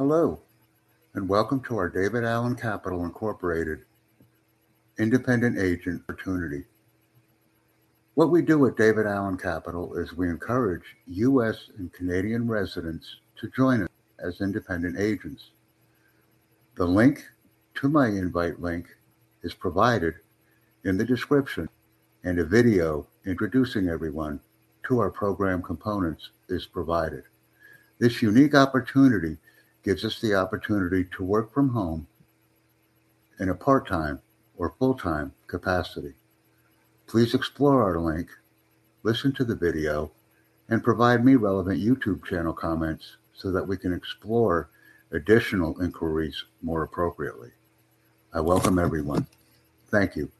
Hello, and welcome to our David Allen Capital Incorporated Independent Agent Opportunity. What we do at David Allen Capital is we encourage U.S. and Canadian residents to join us as independent agents. The link to my invite link is provided in the description, and a video introducing everyone to our program components is provided. This unique opportunity gives us the opportunity to work from home in a part time or full time capacity. Please explore our link, listen to the video, and provide me relevant YouTube channel comments so that we can explore additional inquiries more appropriately. I welcome everyone. Thank you.